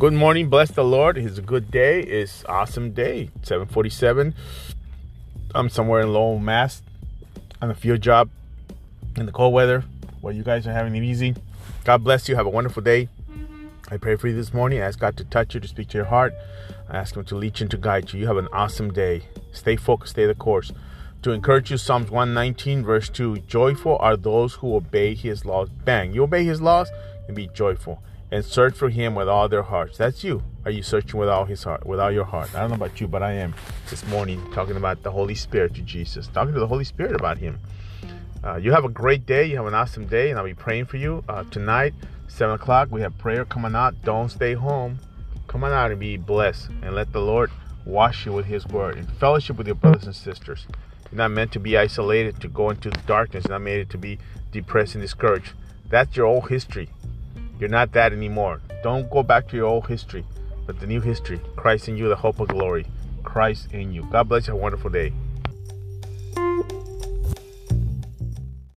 Good morning. Bless the Lord. It's a good day. It's awesome day. 747. I'm somewhere in Lowell, Mass on a field job in the cold weather where you guys are having it easy. God bless you. Have a wonderful day. I pray for you this morning. I ask God to touch you, to speak to your heart. I ask Him to lead you and to guide you. You have an awesome day. Stay focused, stay the course. To encourage you, Psalms 119, verse 2 Joyful are those who obey His laws. Bang. You obey His laws and be joyful and search for him with all their hearts. That's you. Are you searching with all his heart, with all your heart? I don't know about you, but I am this morning talking about the Holy Spirit to Jesus, talking to the Holy Spirit about him. Uh, you have a great day. You have an awesome day, and I'll be praying for you uh, tonight, seven o'clock. We have prayer coming out. Don't stay home. Come on out and be blessed, and let the Lord wash you with His Word and fellowship with your brothers and sisters. You're not meant to be isolated, to go into darkness. You're not made to be depressed and discouraged. That's your old history. You're not that anymore. Don't go back to your old history, but the new history. Christ in you, the hope of glory. Christ in you. God bless you. Have a wonderful day.